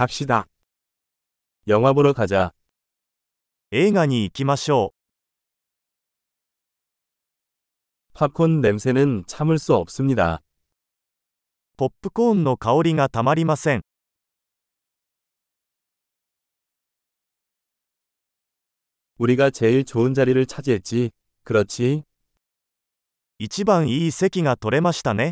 갑시다. 영화 보러 가자. 映画に行きましょ 팝콘 냄새는 참을 수 없습니다. う。ポップコーンの香りがたまりません。 우리가 제일 좋은 자리를 차지했지. 그렇지? 一番いい席が取れましたね。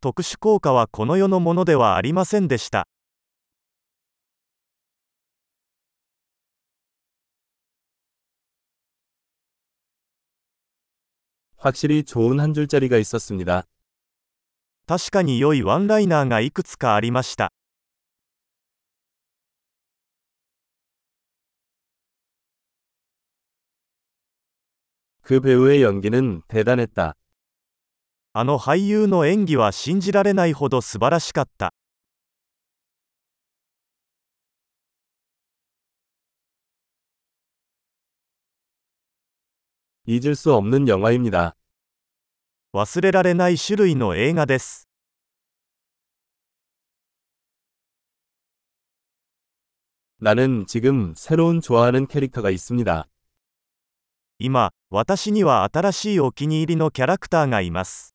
特殊効果はこの世のものではありませんでした。 확실히 좋은 한 줄짜리가 있었습니다. 確かに良いワンライナーがいくつかありました。 그 배우의 연기는 대단했다. あの俳優の演技は信じられないほど素晴らしかった。 잊을 수 없는 영화입니다. 忘れられない種類の映画です。 나는 지금 새로운 좋아하는 캐릭터가 있습니다. 今、私には新しいお気に入りのキャラクターがいます。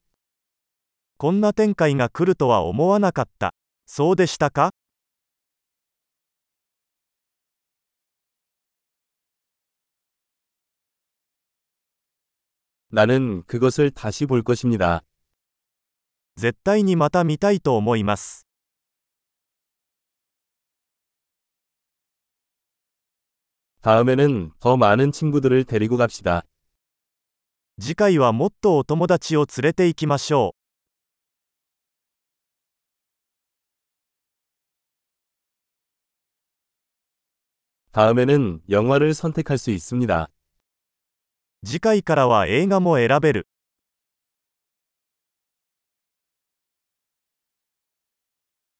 こんな展開が来るとは思わなかった。そうでしたか 나는 그것을 다시 볼 것입니다. 絶対にまた見たいと思います。 다음에는 더 많은 친구들을 데리고 갑시다. 次回はもっとお友達を連れて行きましょう。 다음에는 영화를 선택할 수 있습니다. 次回からは映画も選べる。